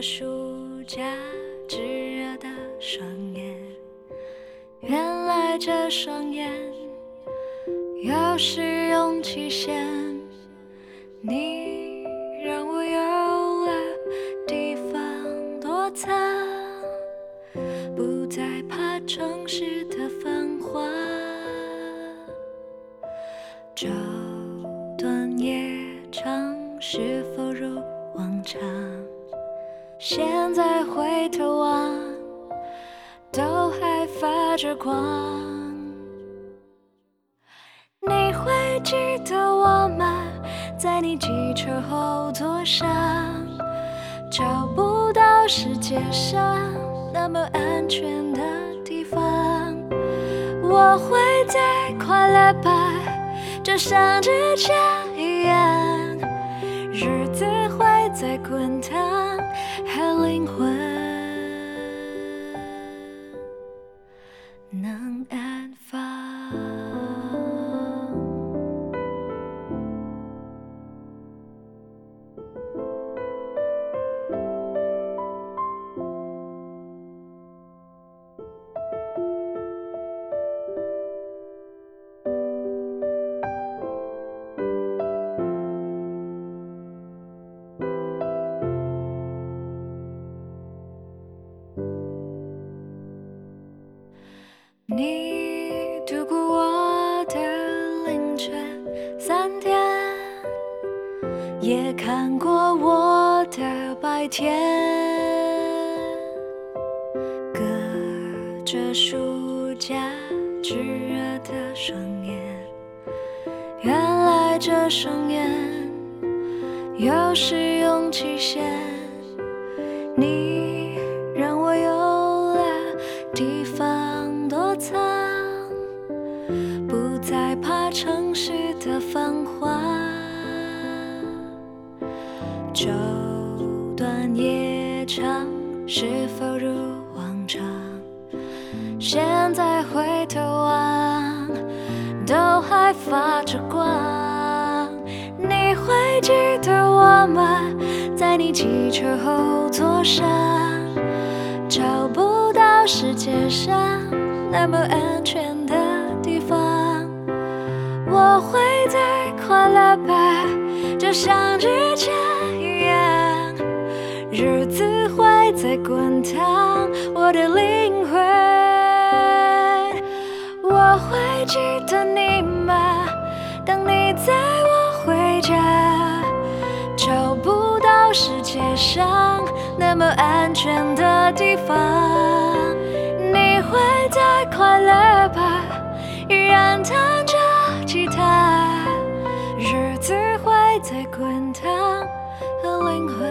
暑假炙热的双眼，原来这双眼有试用期限。你现在回头望，都还发着光。你会记得我吗？在你机车后座上，找不到世界上那么安全的地方。我会再快乐吧，就像之前一样，日子会再滚烫。和灵魂。你度过我的凌晨三点，也看过我的白天。隔着暑假炙热的双眼，原来这双眼有试用期限。你让我有了地方。城市的繁华，周短夜长，是否如往常？现在回头望，都还发着光。你会记得我吗？在你汽车后座上，找不到世界上。那么安全快乐吧，就像之前一样，日子会再滚烫我的灵魂。我会记得你吗？当你载我回家，找不到世界上那么安全的地方。你会再快乐吧，依然在滚烫，的灵魂。